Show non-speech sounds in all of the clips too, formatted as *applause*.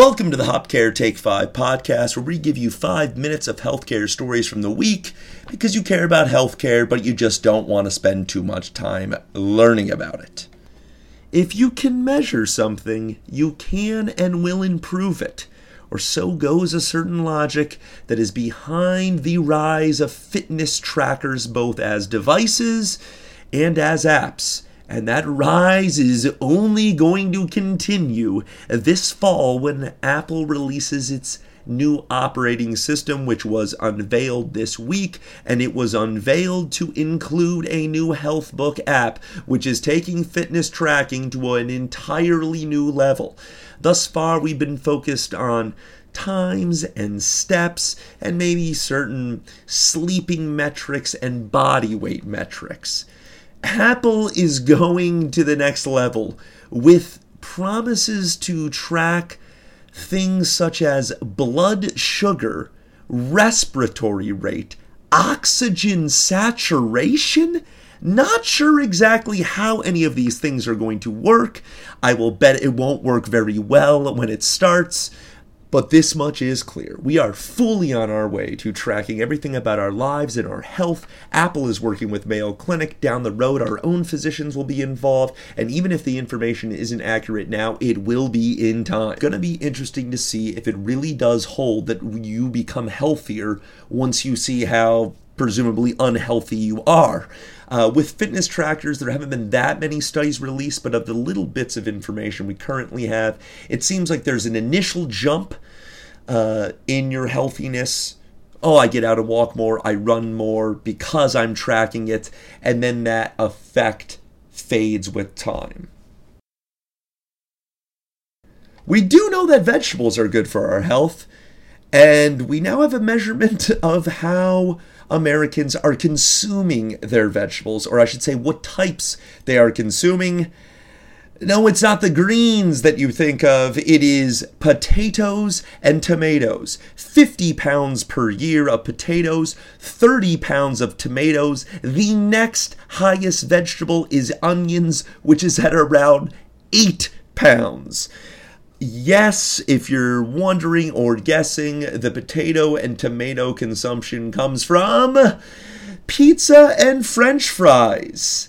Welcome to the HopCare Take 5 podcast, where we give you five minutes of healthcare stories from the week because you care about healthcare, but you just don't want to spend too much time learning about it. If you can measure something, you can and will improve it. Or so goes a certain logic that is behind the rise of fitness trackers both as devices and as apps and that rise is only going to continue this fall when Apple releases its new operating system, which was unveiled this week, and it was unveiled to include a new health book app, which is taking fitness tracking to an entirely new level. Thus far, we've been focused on times and steps and maybe certain sleeping metrics and body weight metrics. Apple is going to the next level with promises to track things such as blood sugar, respiratory rate, oxygen saturation. Not sure exactly how any of these things are going to work. I will bet it won't work very well when it starts. But this much is clear. We are fully on our way to tracking everything about our lives and our health. Apple is working with Mayo Clinic. Down the road, our own physicians will be involved. And even if the information isn't accurate now, it will be in time. It's going to be interesting to see if it really does hold that you become healthier once you see how presumably unhealthy you are. Uh, with fitness trackers, there haven't been that many studies released, but of the little bits of information we currently have, it seems like there's an initial jump uh, in your healthiness. Oh, I get out and walk more, I run more because I'm tracking it, and then that effect fades with time. We do know that vegetables are good for our health, and we now have a measurement *laughs* of how Americans are consuming their vegetables, or I should say, what types they are consuming. No, it's not the greens that you think of. It is potatoes and tomatoes. 50 pounds per year of potatoes, 30 pounds of tomatoes. The next highest vegetable is onions, which is at around 8 pounds. Yes, if you're wondering or guessing, the potato and tomato consumption comes from pizza and french fries.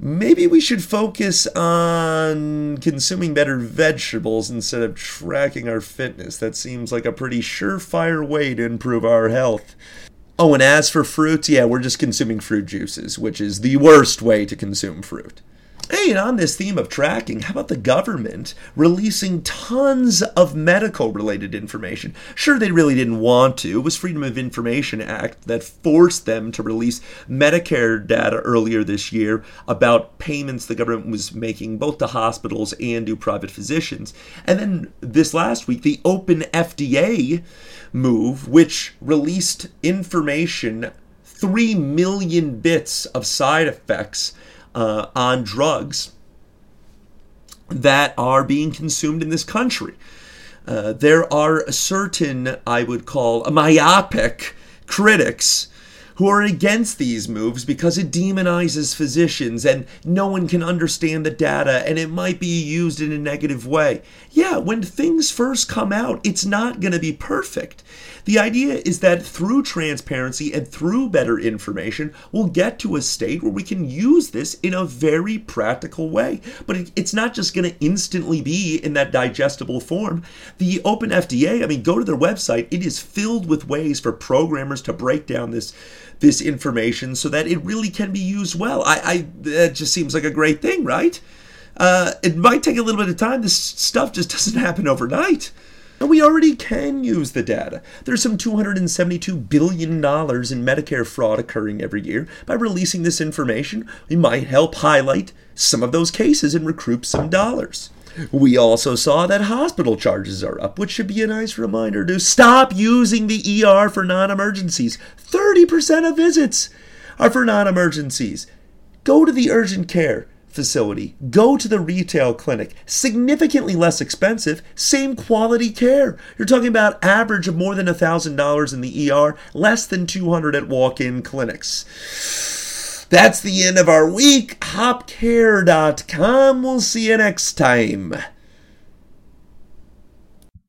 Maybe we should focus on consuming better vegetables instead of tracking our fitness. That seems like a pretty surefire way to improve our health. Oh, and as for fruits, yeah, we're just consuming fruit juices, which is the worst way to consume fruit. Hey, and on this theme of tracking, how about the government releasing tons of medical related information? Sure, they really didn't want to. It was Freedom of Information Act that forced them to release Medicare data earlier this year about payments the government was making both to hospitals and to private physicians. And then this last week, the Open FDA move, which released information 3 million bits of side effects uh, on drugs that are being consumed in this country. Uh, there are certain, I would call, myopic critics who are against these moves because it demonizes physicians and no one can understand the data and it might be used in a negative way. Yeah, when things first come out, it's not going to be perfect. The idea is that through transparency and through better information, we'll get to a state where we can use this in a very practical way. But it's not just going to instantly be in that digestible form. The Open FDA, I mean, go to their website, it is filled with ways for programmers to break down this this information so that it really can be used well. I, I that just seems like a great thing, right? Uh, it might take a little bit of time. This stuff just *laughs* doesn't happen overnight. And we already can use the data. There's some $272 billion in Medicare fraud occurring every year. By releasing this information, we might help highlight some of those cases and recruit some dollars. We also saw that hospital charges are up, which should be a nice reminder to stop using the ER for non emergencies. 30% of visits are for non emergencies. Go to the urgent care facility. Go to the retail clinic. Significantly less expensive, same quality care. You're talking about average of more than $1,000 in the ER, less than 200 at walk-in clinics. That's the end of our week. Hopcare.com. We'll see you next time.